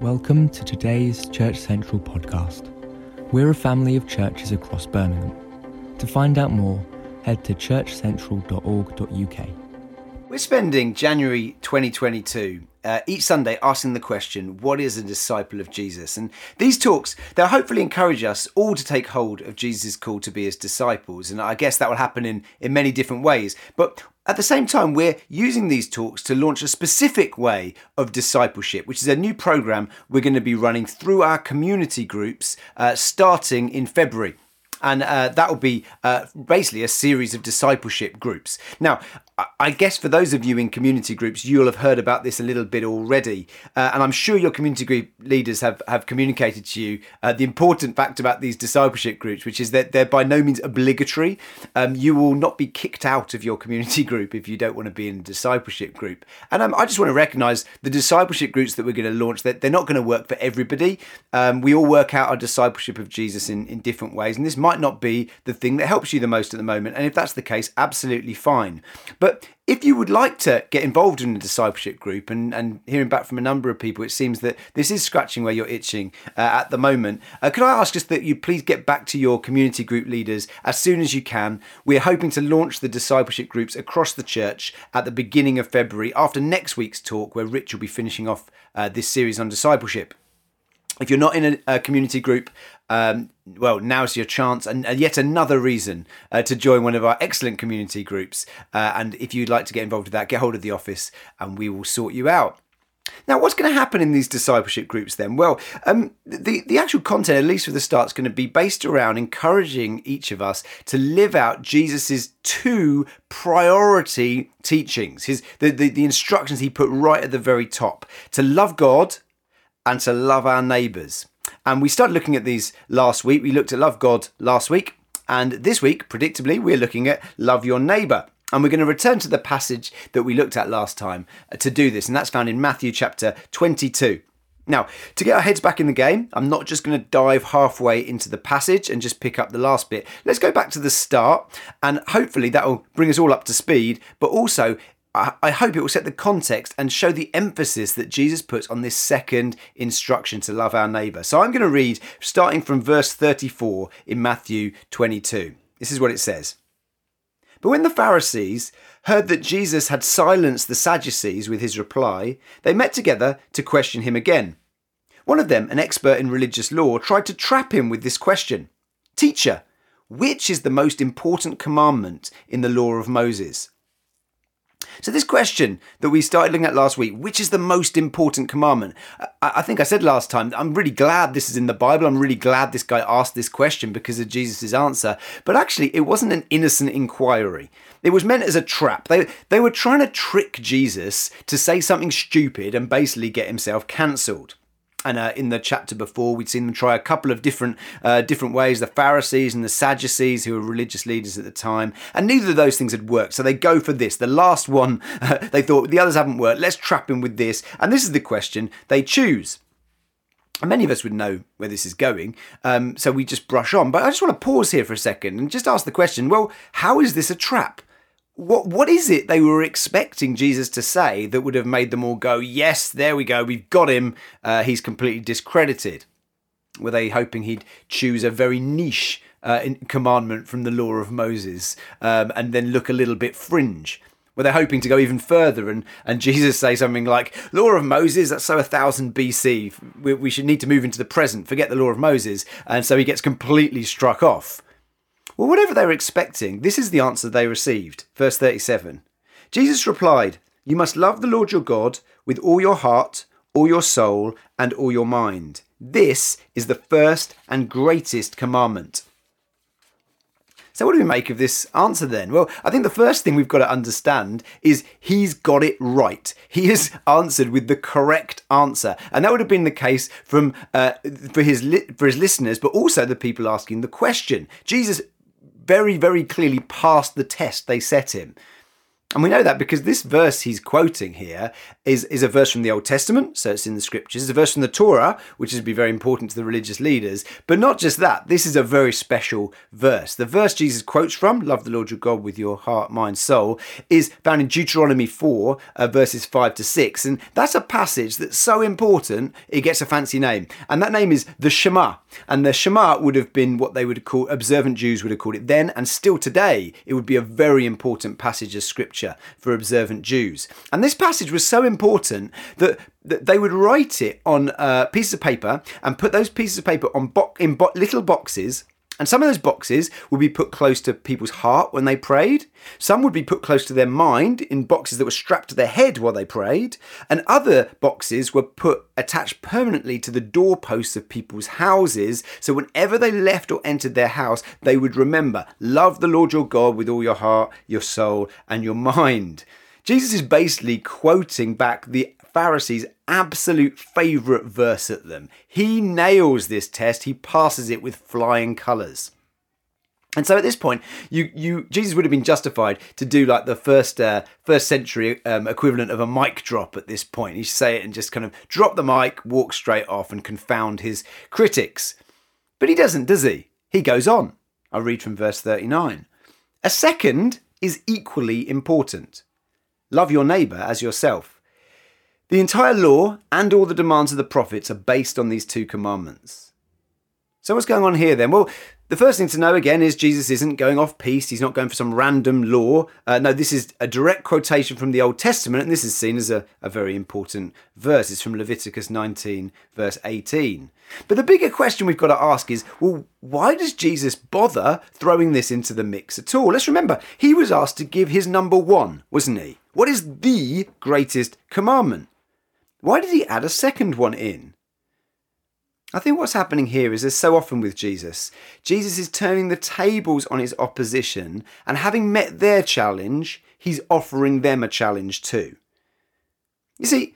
Welcome to today's Church Central podcast. We're a family of churches across Birmingham. To find out more, head to churchcentral.org.uk. We're spending January 2022 uh, each Sunday asking the question, What is a disciple of Jesus? And these talks, they'll hopefully encourage us all to take hold of Jesus' call to be his disciples. And I guess that will happen in, in many different ways. But at the same time, we're using these talks to launch a specific way of discipleship, which is a new program we're going to be running through our community groups uh, starting in February and uh, that will be uh, basically a series of discipleship groups. Now, I guess for those of you in community groups, you'll have heard about this a little bit already, uh, and I'm sure your community group leaders have have communicated to you uh, the important fact about these discipleship groups, which is that they're by no means obligatory. Um, you will not be kicked out of your community group if you don't want to be in a discipleship group. And um, I just want to recognise the discipleship groups that we're going to launch. That they're not going to work for everybody. Um, we all work out our discipleship of Jesus in in different ways, and this might not be the thing that helps you the most at the moment. And if that's the case, absolutely fine. But if you would like to get involved in a discipleship group and, and hearing back from a number of people, it seems that this is scratching where you're itching uh, at the moment. Uh, could I ask just that you please get back to your community group leaders as soon as you can? We're hoping to launch the discipleship groups across the church at the beginning of February after next week's talk, where Rich will be finishing off uh, this series on discipleship. If you're not in a, a community group, um, well, now's your chance, and, and yet another reason uh, to join one of our excellent community groups. Uh, and if you'd like to get involved with that, get hold of the office, and we will sort you out. Now, what's going to happen in these discipleship groups then? Well, um, the, the actual content, at least for the start, is going to be based around encouraging each of us to live out Jesus's two priority teachings, his the, the, the instructions he put right at the very top to love God and to love our neighbours. And we started looking at these last week. We looked at Love God last week. And this week, predictably, we're looking at Love Your Neighbour. And we're going to return to the passage that we looked at last time uh, to do this. And that's found in Matthew chapter 22. Now, to get our heads back in the game, I'm not just going to dive halfway into the passage and just pick up the last bit. Let's go back to the start, and hopefully that will bring us all up to speed, but also I hope it will set the context and show the emphasis that Jesus puts on this second instruction to love our neighbour. So I'm going to read starting from verse 34 in Matthew 22. This is what it says. But when the Pharisees heard that Jesus had silenced the Sadducees with his reply, they met together to question him again. One of them, an expert in religious law, tried to trap him with this question Teacher, which is the most important commandment in the law of Moses? So, this question that we started looking at last week, which is the most important commandment? I, think I said last time, I'm really glad this is in the Bible. I'm really glad this guy asked this question because of Jesus' answer. But actually, it wasn't an innocent inquiry. It was meant as a trap. They, they were trying to trick Jesus to say something stupid and basically get himself cancelled. And uh, in the chapter before, we'd seen them try a couple of different uh, different ways: the Pharisees and the Sadducees, who were religious leaders at the time, and neither of those things had worked. So they go for this. The last one, uh, they thought the others haven't worked. Let's trap him with this. And this is the question they choose. And many of us would know where this is going, um, so we just brush on. But I just want to pause here for a second and just ask the question: Well, how is this a trap? What what is it they were expecting Jesus to say that would have made them all go, yes, there we go, we've got him. Uh, he's completely discredited. Were they hoping he'd choose a very niche uh, commandment from the law of Moses um, and then look a little bit fringe? Were they hoping to go even further and, and Jesus say something like, Law of Moses, that's so a thousand BC. We, we should need to move into the present, forget the law of Moses. And so he gets completely struck off. Well, whatever they were expecting, this is the answer they received. Verse 37 Jesus replied, You must love the Lord your God with all your heart, all your soul, and all your mind. This is the first and greatest commandment. So, what do we make of this answer then? Well, I think the first thing we've got to understand is he's got it right. He has answered with the correct answer, and that would have been the case from uh, for his li- for his listeners, but also the people asking the question. Jesus very, very clearly passed the test they set him. And we know that because this verse he's quoting here is, is a verse from the Old Testament, so it's in the scriptures. It's a verse from the Torah, which is be very important to the religious leaders. But not just that, this is a very special verse. The verse Jesus quotes from, Love the Lord your God with your heart, mind, soul, is found in Deuteronomy 4, uh, verses 5 to 6. And that's a passage that's so important, it gets a fancy name. And that name is the Shema. And the Shema would have been what they would call, observant Jews would have called it then, and still today, it would be a very important passage of scripture for observant Jews. And this passage was so important that, that they would write it on uh, a piece of paper and put those pieces of paper on bo- in bo- little boxes. And some of those boxes would be put close to people's heart when they prayed. Some would be put close to their mind in boxes that were strapped to their head while they prayed. And other boxes were put attached permanently to the doorposts of people's houses. So whenever they left or entered their house, they would remember love the Lord your God with all your heart, your soul, and your mind. Jesus is basically quoting back the Pharisees' absolute favourite verse at them. He nails this test, he passes it with flying colours. And so at this point, you, you Jesus would have been justified to do like the first uh, first century um, equivalent of a mic drop at this point. He'd say it and just kind of drop the mic, walk straight off, and confound his critics. But he doesn't, does he? He goes on. I read from verse 39. A second is equally important. Love your neighbour as yourself. The entire law and all the demands of the prophets are based on these two commandments. So, what's going on here then? Well, the first thing to know again is Jesus isn't going off piece. He's not going for some random law. Uh, no, this is a direct quotation from the Old Testament, and this is seen as a, a very important verse. It's from Leviticus 19, verse 18. But the bigger question we've got to ask is well, why does Jesus bother throwing this into the mix at all? Let's remember, he was asked to give his number one, wasn't he? What is the greatest commandment? Why did he add a second one in? I think what's happening here is as so often with Jesus, Jesus is turning the tables on his opposition, and having met their challenge, he's offering them a challenge too. You see,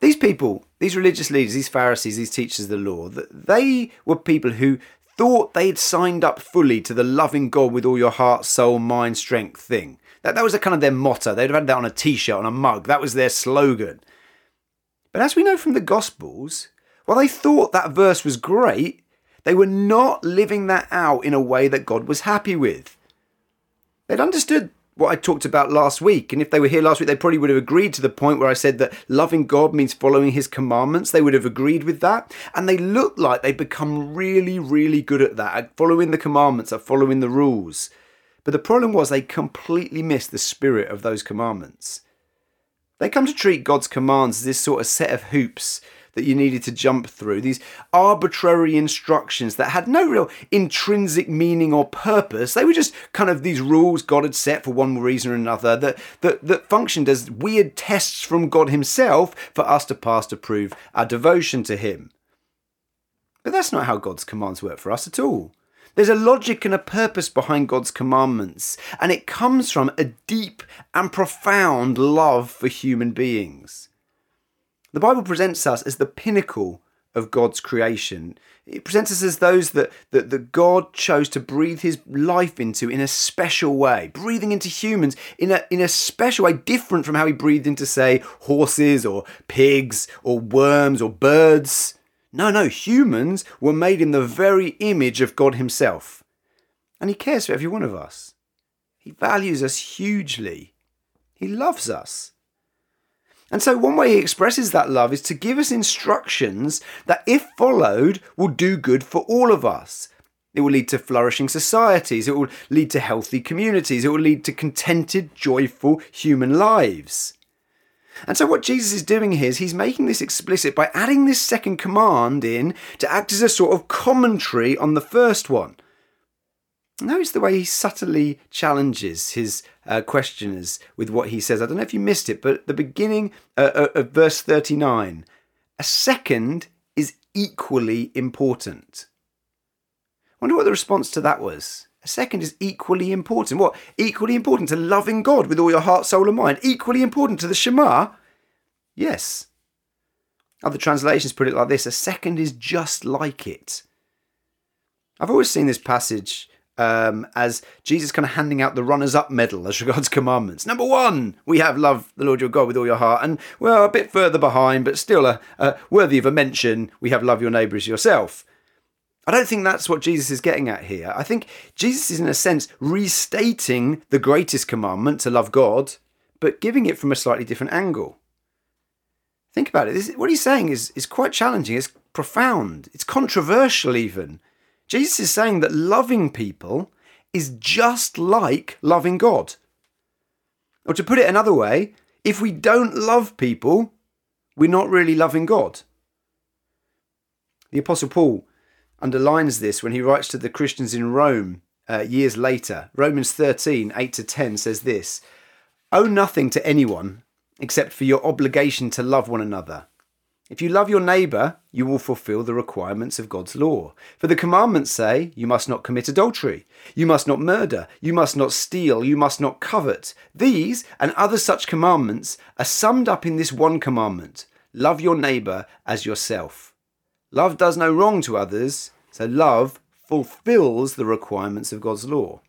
these people, these religious leaders, these Pharisees, these teachers of the law, that they were people who thought they'd signed up fully to the loving God with all your heart, soul, mind, strength thing. That, that was a kind of their motto. They'd have had that on a t shirt, on a mug. That was their slogan. But as we know from the Gospels, while they thought that verse was great, they were not living that out in a way that God was happy with. They'd understood what I talked about last week, and if they were here last week, they probably would have agreed to the point where I said that loving God means following his commandments. They would have agreed with that, and they looked like they'd become really, really good at that, at following the commandments, at following the rules. But the problem was they completely missed the spirit of those commandments. They come to treat God's commands as this sort of set of hoops that you needed to jump through, these arbitrary instructions that had no real intrinsic meaning or purpose. They were just kind of these rules God had set for one reason or another that, that, that functioned as weird tests from God Himself for us to pass to prove our devotion to Him. But that's not how God's commands work for us at all. There's a logic and a purpose behind God's commandments, and it comes from a deep and profound love for human beings. The Bible presents us as the pinnacle of God's creation. It presents us as those that, that, that God chose to breathe his life into in a special way, breathing into humans in a, in a special way, different from how he breathed into, say, horses or pigs or worms or birds. No, no, humans were made in the very image of God Himself. And He cares for every one of us. He values us hugely. He loves us. And so, one way He expresses that love is to give us instructions that, if followed, will do good for all of us. It will lead to flourishing societies. It will lead to healthy communities. It will lead to contented, joyful human lives. And so, what Jesus is doing here is he's making this explicit by adding this second command in to act as a sort of commentary on the first one. Notice the way he subtly challenges his uh, questioners with what he says. I don't know if you missed it, but the beginning uh, uh of verse 39 a second is equally important. I wonder what the response to that was. A second is equally important. What? Equally important to loving God with all your heart, soul, and mind. Equally important to the Shema? Yes. Other translations put it like this a second is just like it. I've always seen this passage um, as Jesus kind of handing out the runners up medal as regards commandments. Number one, we have love the Lord your God with all your heart. And well, a bit further behind, but still a, a worthy of a mention, we have love your neighbour as yourself. I don't think that's what Jesus is getting at here. I think Jesus is, in a sense, restating the greatest commandment to love God, but giving it from a slightly different angle. Think about it. This, what he's saying is, is quite challenging. It's profound. It's controversial, even. Jesus is saying that loving people is just like loving God. Or to put it another way, if we don't love people, we're not really loving God. The Apostle Paul underlines this when he writes to the Christians in Rome uh, years later. Romans 13, 8 to 10 says this Owe nothing to anyone except for your obligation to love one another. If you love your neighbour, you will fulfill the requirements of God's law. For the commandments say, You must not commit adultery, you must not murder, you must not steal, you must not covet. These and other such commandments are summed up in this one commandment love your neighbour as yourself. Love does no wrong to others, so love fulfills the requirements of God's law.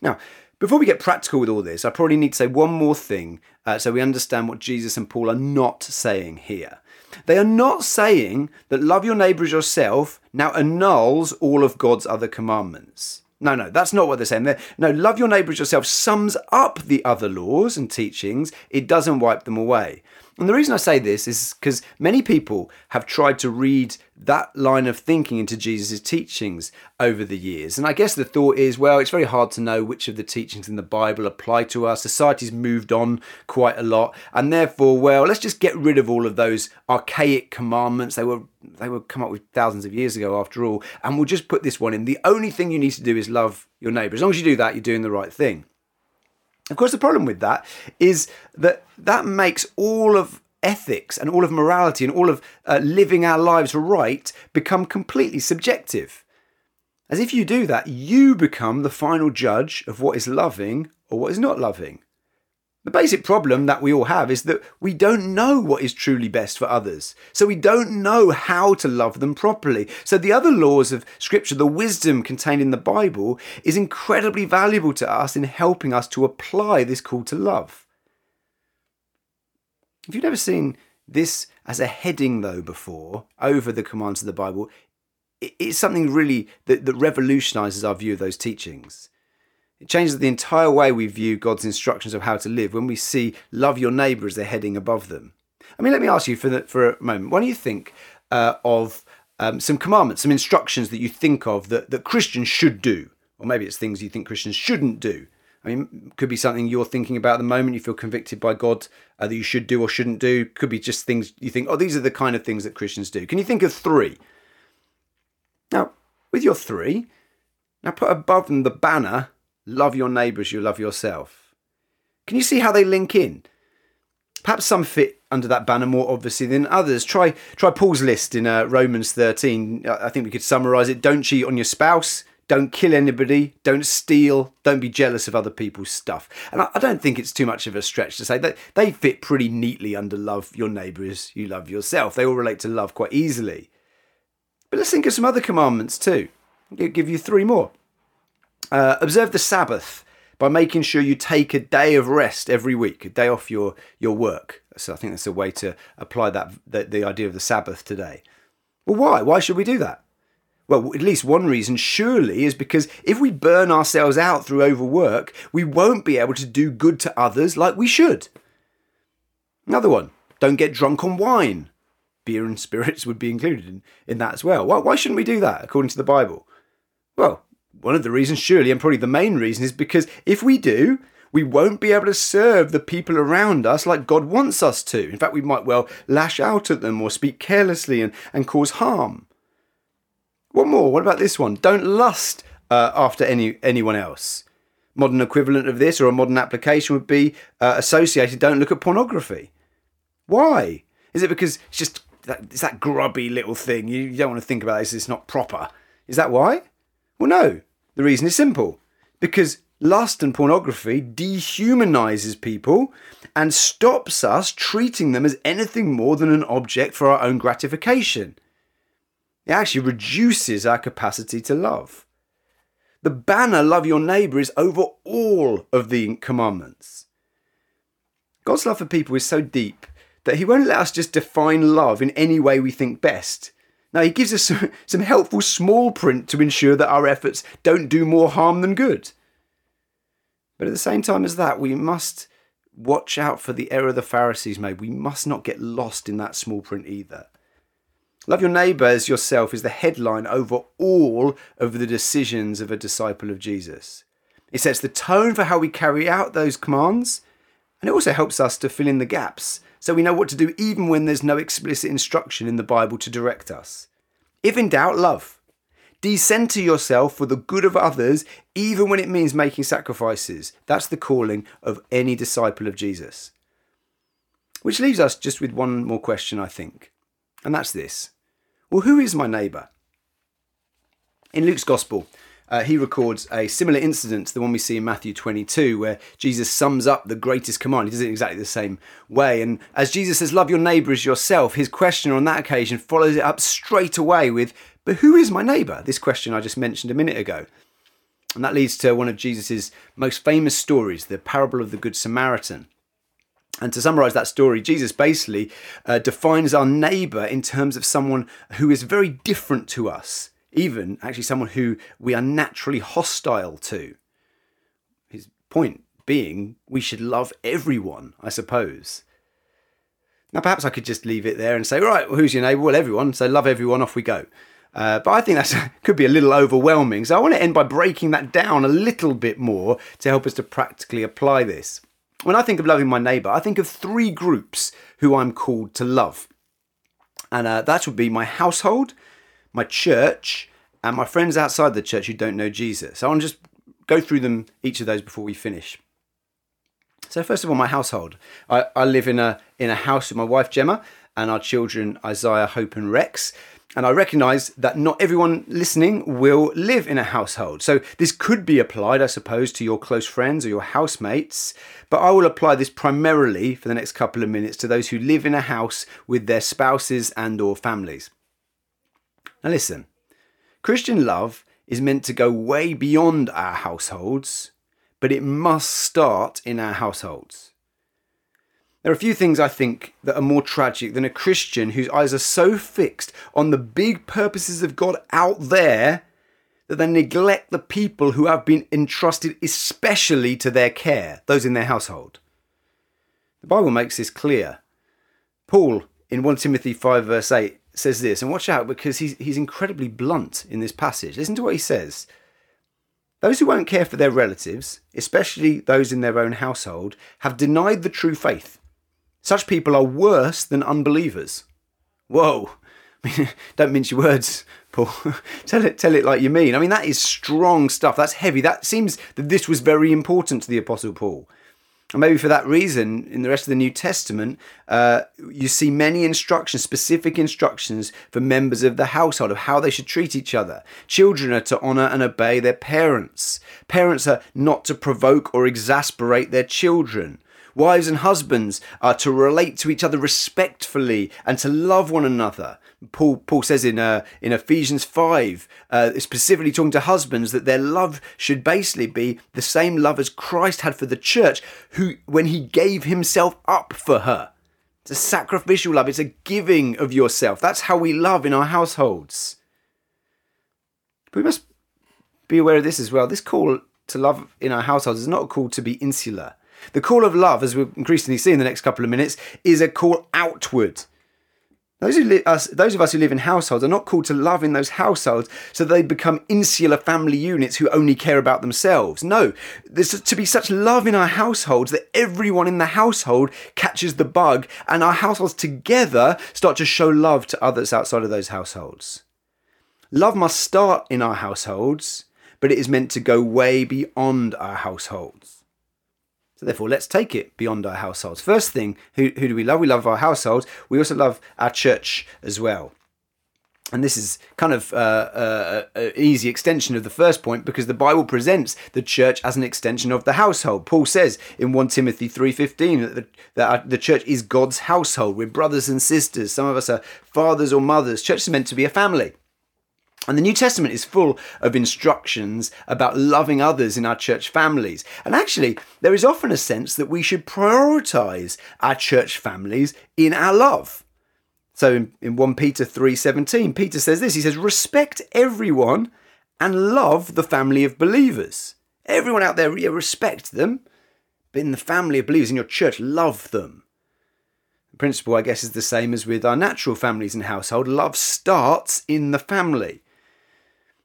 Now, before we get practical with all this, I probably need to say one more thing uh, so we understand what Jesus and Paul are not saying here. They are not saying that love your neighbour as yourself now annuls all of God's other commandments. No, no, that's not what they're saying. They're, no, love your neighbour as yourself sums up the other laws and teachings, it doesn't wipe them away. And the reason I say this is because many people have tried to read that line of thinking into Jesus' teachings over the years. And I guess the thought is, well, it's very hard to know which of the teachings in the Bible apply to us. Society's moved on quite a lot. And therefore, well, let's just get rid of all of those archaic commandments. They were they were come up with thousands of years ago after all. And we'll just put this one in. The only thing you need to do is love your neighbour. As long as you do that, you're doing the right thing. Of course, the problem with that is that that makes all of ethics and all of morality and all of uh, living our lives right become completely subjective. As if you do that, you become the final judge of what is loving or what is not loving. The basic problem that we all have is that we don't know what is truly best for others. So we don't know how to love them properly. So the other laws of Scripture, the wisdom contained in the Bible, is incredibly valuable to us in helping us to apply this call to love. If you've never seen this as a heading, though, before over the commands of the Bible, it's something really that, that revolutionizes our view of those teachings. It changes the entire way we view God's instructions of how to live when we see love your neighbour as the heading above them. I mean, let me ask you for, the, for a moment. Why do you think uh, of um, some commandments, some instructions that you think of that, that Christians should do? Or maybe it's things you think Christians shouldn't do. I mean, could be something you're thinking about at the moment. You feel convicted by God uh, that you should do or shouldn't do. Could be just things you think, oh, these are the kind of things that Christians do. Can you think of three? Now, with your three, now put above them the banner love your neighbours, you love yourself. Can you see how they link in? Perhaps some fit under that banner more obviously than others. Try try Paul's list in uh, Romans 13. I think we could summarise it. Don't cheat on your spouse. Don't kill anybody. Don't steal. Don't be jealous of other people's stuff. And I, I don't think it's too much of a stretch to say that they fit pretty neatly under love your neighbours, you love yourself. They all relate to love quite easily. But let's think of some other commandments too. I'll give you three more. Uh, observe the Sabbath by making sure you take a day of rest every week, a day off your, your work. So I think that's a way to apply that the, the idea of the Sabbath today. Well, why? Why should we do that? Well, at least one reason surely is because if we burn ourselves out through overwork, we won't be able to do good to others like we should. Another one, don't get drunk on wine. Beer and spirits would be included in, in that as well. Why, why shouldn't we do that according to the Bible? Well, one of the reasons, surely, and probably the main reason, is because if we do, we won't be able to serve the people around us like God wants us to. In fact, we might well lash out at them or speak carelessly and, and cause harm. One more. What about this one? Don't lust uh, after any anyone else. Modern equivalent of this, or a modern application, would be uh, associated. Don't look at pornography. Why? Is it because it's just that, it's that grubby little thing? You, you don't want to think about this. It's not proper. Is that why? Well, no. The reason is simple because lust and pornography dehumanizes people and stops us treating them as anything more than an object for our own gratification. It actually reduces our capacity to love. The banner, love your neighbour, is over all of the commandments. God's love for people is so deep that He won't let us just define love in any way we think best. Now, He gives us some, some helpful small print to ensure that our efforts don't do more harm than good. But at the same time as that, we must watch out for the error the Pharisees made. We must not get lost in that small print either. Love your neighbour as yourself is the headline over all of the decisions of a disciple of Jesus. It sets the tone for how we carry out those commands, and it also helps us to fill in the gaps so we know what to do even when there's no explicit instruction in the Bible to direct us. If in doubt, love. Decenter yourself for the good of others, even when it means making sacrifices. That's the calling of any disciple of Jesus. Which leaves us just with one more question, I think, and that's this Well, who is my neighbour? In Luke's Gospel, uh, he records a similar incident to the one we see in Matthew 22, where Jesus sums up the greatest command. He does it exactly the same way. And as Jesus says, Love your neighbour as yourself, his question on that occasion follows it up straight away with, But who is my neighbour? This question I just mentioned a minute ago. And that leads to one of Jesus' most famous stories, the parable of the Good Samaritan. And to summarize that story, Jesus basically uh, defines our neighbor in terms of someone who is very different to us even actually someone who we are naturally hostile to. His point being, we should love everyone, I suppose. Now, perhaps I could just leave it there and say, right, well, who's your neighbour? Well, everyone. So love everyone, off we go. Uh, but I think that could be a little overwhelming. So I want to end by breaking that down a little bit more to help us to practically apply this. When I think of loving my neighbour, I think of three groups who I'm called to love. And uh, that would be my household, my church, and my friends outside the church who don't know Jesus. So I want to just go through them, each of those, before we finish. So first of all, my household. I, I live in a in a house with my wife Gemma and our children Isaiah, Hope, and Rex. And I recognise that not everyone listening will live in a household. So this could be applied, I suppose, to your close friends or your housemates. But I will apply this primarily for the next couple of minutes to those who live in a house with their spouses and or families. Now listen, Christian love is meant to go way beyond our households, but it must start in our households. There are a few things I think that are more tragic than a Christian whose eyes are so fixed on the big purposes of God out there that they neglect the people who have been entrusted especially to their care, those in their household. The Bible makes this clear. Paul in 1 Timothy 5 verse 8 says this, and watch out because he's, he's incredibly blunt in this passage. Listen to what he says. Those who won't care for their relatives, especially those in their own household, have denied the true faith. Such people are worse than unbelievers. Whoa. Don't mince your words, Paul. tell it tell it like you mean. I mean that is strong stuff. That's heavy. That seems that this was very important to the apostle Paul. And maybe for that reason, in the rest of the New Testament, uh, you see many instructions, specific instructions for members of the household of how they should treat each other. Children are to honour and obey their parents. Parents are not to provoke or exasperate their children. Wives and husbands are to relate to each other respectfully and to love one another. Paul, Paul says in, uh, in Ephesians 5, uh, specifically talking to husbands, that their love should basically be the same love as Christ had for the church, who when he gave himself up for her. It's a sacrificial love, it's a giving of yourself. That's how we love in our households. But we must be aware of this as well. This call to love in our households is not a call to be insular. The call of love, as we'll increasingly see in the next couple of minutes, is a call outward. Those, who li- us, those of us who live in households are not called to love in those households so they become insular family units who only care about themselves. No, there's to be such love in our households that everyone in the household catches the bug and our households together start to show love to others outside of those households. Love must start in our households, but it is meant to go way beyond our households. So therefore, let's take it beyond our households. First thing, who, who do we love? We love our households. We also love our church as well. And this is kind of uh, uh, an easy extension of the first point because the Bible presents the church as an extension of the household. Paul says in 1 Timothy 3.15 that, the, that the church is God's household. We're brothers and sisters. Some of us are fathers or mothers. Church is meant to be a family. And the New Testament is full of instructions about loving others in our church families. And actually, there is often a sense that we should prioritize our church families in our love. So in, in 1 Peter 3:17, Peter says this. He says, "Respect everyone and love the family of believers." Everyone out there, respect them, but in the family of believers in your church, love them. The principle, I guess, is the same as with our natural families and household. Love starts in the family.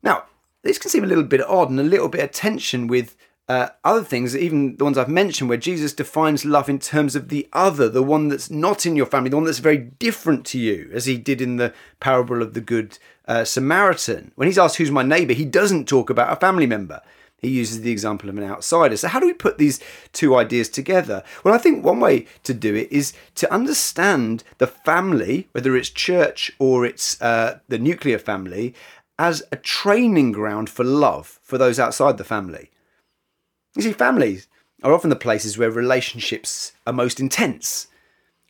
Now, this can seem a little bit odd and a little bit of tension with uh, other things, even the ones I've mentioned, where Jesus defines love in terms of the other, the one that's not in your family, the one that's very different to you, as he did in the parable of the Good uh, Samaritan. When he's asked, Who's my neighbour? he doesn't talk about a family member. He uses the example of an outsider. So, how do we put these two ideas together? Well, I think one way to do it is to understand the family, whether it's church or it's uh, the nuclear family, as a training ground for love for those outside the family. You see, families are often the places where relationships are most intense.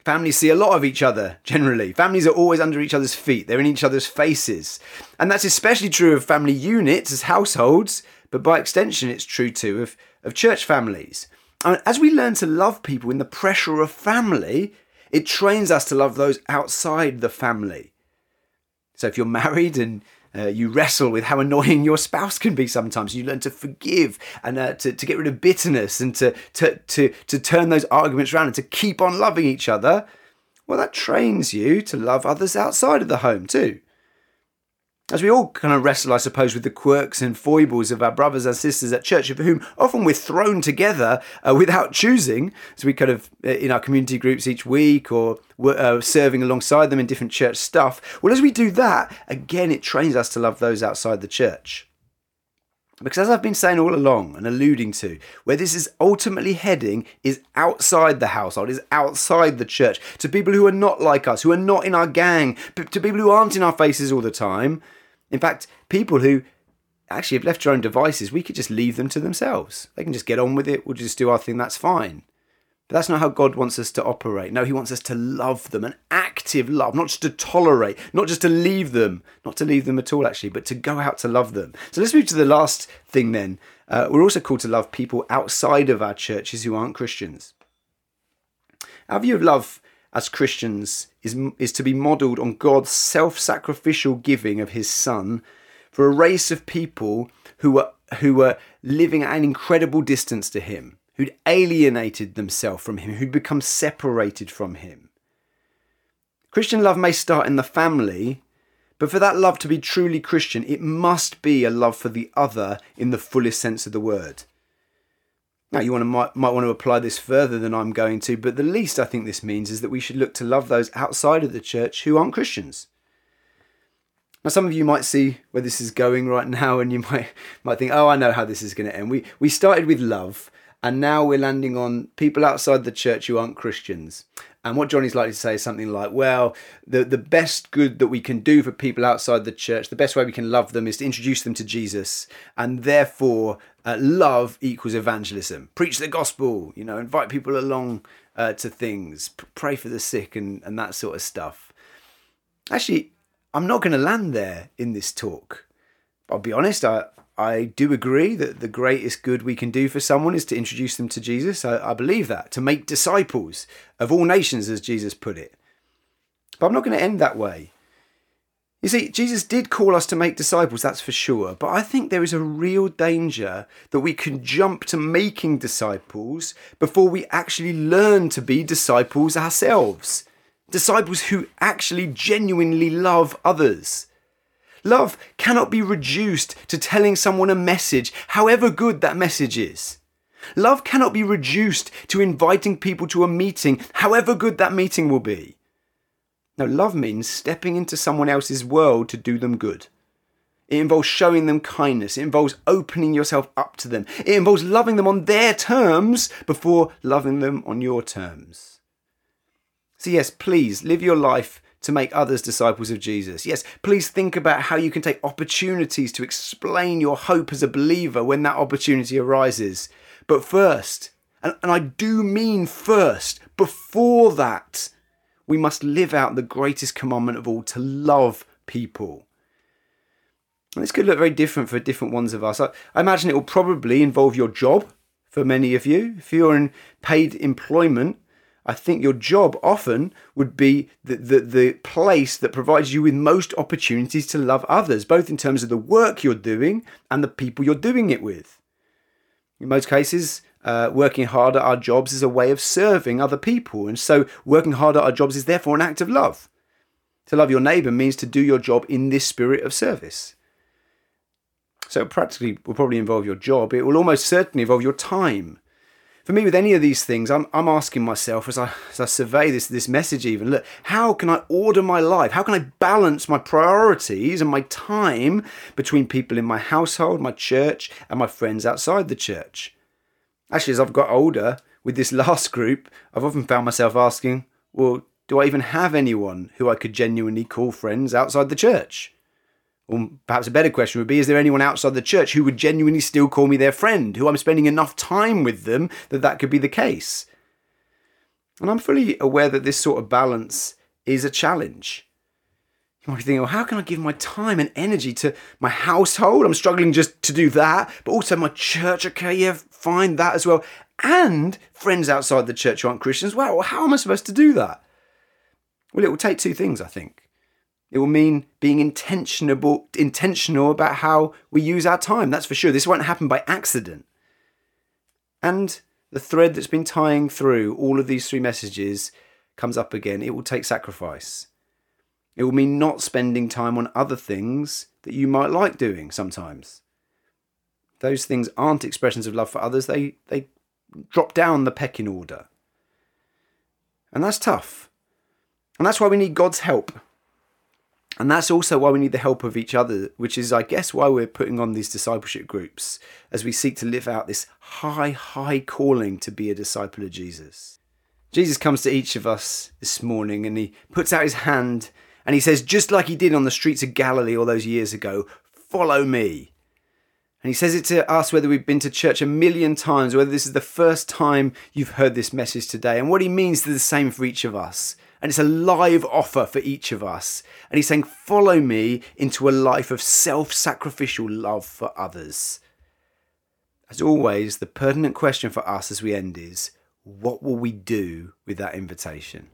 Families see a lot of each other, generally. Families are always under each other's feet, they're in each other's faces. And that's especially true of family units as households, but by extension, it's true too of, of church families. And as we learn to love people in the pressure of family, it trains us to love those outside the family. So if you're married and uh, you wrestle with how annoying your spouse can be sometimes. You learn to forgive and uh, to, to get rid of bitterness and to, to, to, to turn those arguments around and to keep on loving each other. Well, that trains you to love others outside of the home too. As we all kind of wrestle, I suppose, with the quirks and foibles of our brothers and sisters at church, for whom often we're thrown together uh, without choosing. So we kind of, uh, in our community groups each week or uh, serving alongside them in different church stuff. Well, as we do that, again, it trains us to love those outside the church. Because as I've been saying all along and alluding to, where this is ultimately heading is outside the household, is outside the church, to people who are not like us, who are not in our gang, to people who aren't in our faces all the time. In fact, people who actually have left their own devices, we could just leave them to themselves. They can just get on with it, we'll just do our thing, that's fine. But that's not how God wants us to operate. No, He wants us to love them, an active love, not just to tolerate, not just to leave them, not to leave them at all, actually, but to go out to love them. So let's move to the last thing then. Uh, we're also called to love people outside of our churches who aren't Christians. Our view of love as Christians is, is to be modelled on God's self sacrificial giving of His Son for a race of people who were, who were living at an incredible distance to Him who'd alienated themselves from him, who'd become separated from him. Christian love may start in the family, but for that love to be truly Christian, it must be a love for the other in the fullest sense of the word. Now, you want to, might, might want to apply this further than I'm going to, but the least I think this means is that we should look to love those outside of the church who aren't Christians. Now, some of you might see where this is going right now, and you might might think, "Oh, I know how this is going to end." We we started with love, and now we're landing on people outside the church who aren't Christians. And what Johnny's likely to say is something like, well, the, the best good that we can do for people outside the church, the best way we can love them is to introduce them to Jesus. And therefore, uh, love equals evangelism. Preach the gospel, you know, invite people along uh, to things, pray for the sick, and, and that sort of stuff. Actually, I'm not going to land there in this talk. I'll be honest, I, I do agree that the greatest good we can do for someone is to introduce them to Jesus. I, I, believe that, to make disciples of all nations, as Jesus put it. But I'm not going to end that way. You see, Jesus did call us to make disciples, that's for sure. But I think there is a real danger that we can jump to making disciples before we actually learn to be disciples ourselves. Disciples who actually genuinely love others. Love cannot be reduced to telling someone a message, however good that message is. Love cannot be reduced to inviting people to a meeting, however good that meeting will be. No, love means stepping into someone else's world to do them good. It involves showing them kindness. It involves opening yourself up to them. It involves loving them on their terms before loving them on your terms. So, yes, please live your life to make others disciples of Jesus. Yes, please think about how you can take opportunities to explain your hope as a believer when that opportunity arises. But first, and, and I do mean first, before that, we must live out the greatest commandment of all to love people. And this could look very different for different ones of us. I, I imagine it will probably involve your job for many of you. If you're in paid employment, I think your job often would be the, the, the, place that provides you with most opportunities to love others, both in terms of the work you're doing and the people you're doing it with. In most cases, uh, working hard at our jobs is a way of serving other people, and so working hard at our jobs is therefore an act of love. To love your neighbour means to do your job in this spirit of service. So, practically, will probably involve your job. It will almost certainly involve your time for me, with any of these things, I'm, I'm asking myself as I, as I survey this, this message, even look, how can I order my life? How can I balance my priorities and my time between people in my household, my church, and my friends outside the church? Actually, as I've got older, with this last group, I've often found myself asking, well, do I even have anyone who I could genuinely call friends outside the church? Or perhaps a better question would be Is there anyone outside the church who would genuinely still call me their friend, who I'm spending enough time with them that that could be the case? And I'm fully aware that this sort of balance is a challenge. You might be thinking, well, oh, how can I give my time and energy to my household? I'm struggling just to do that, but also my church. Okay, yeah, fine, that as well. And friends outside the church who aren't Christians. Well, how am I supposed to do that? Well, it will take two things, I think. It will mean being intentional, intentional about how we use our time. That's for sure. This won't happen by accident. And the thread that's been tying through all of these three messages comes up again. It will take sacrifice. It will mean not spending time on other things that you might like doing sometimes. Those things aren't expressions of love for others, they, they drop down the pecking order. And that's tough. And that's why we need God's help. And that's also why we need the help of each other, which is, I guess, why we're putting on these discipleship groups as we seek to live out this high, high calling to be a disciple of Jesus. Jesus comes to each of us this morning and he puts out his hand and he says, just like he did on the streets of Galilee all those years ago, follow me. And he says it to us whether we've been to church a million times, whether this is the first time you've heard this message today. And what he means is the same for each of us. And it's a live offer for each of us. And he's saying, Follow me into a life of self sacrificial love for others. As always, the pertinent question for us as we end is what will we do with that invitation?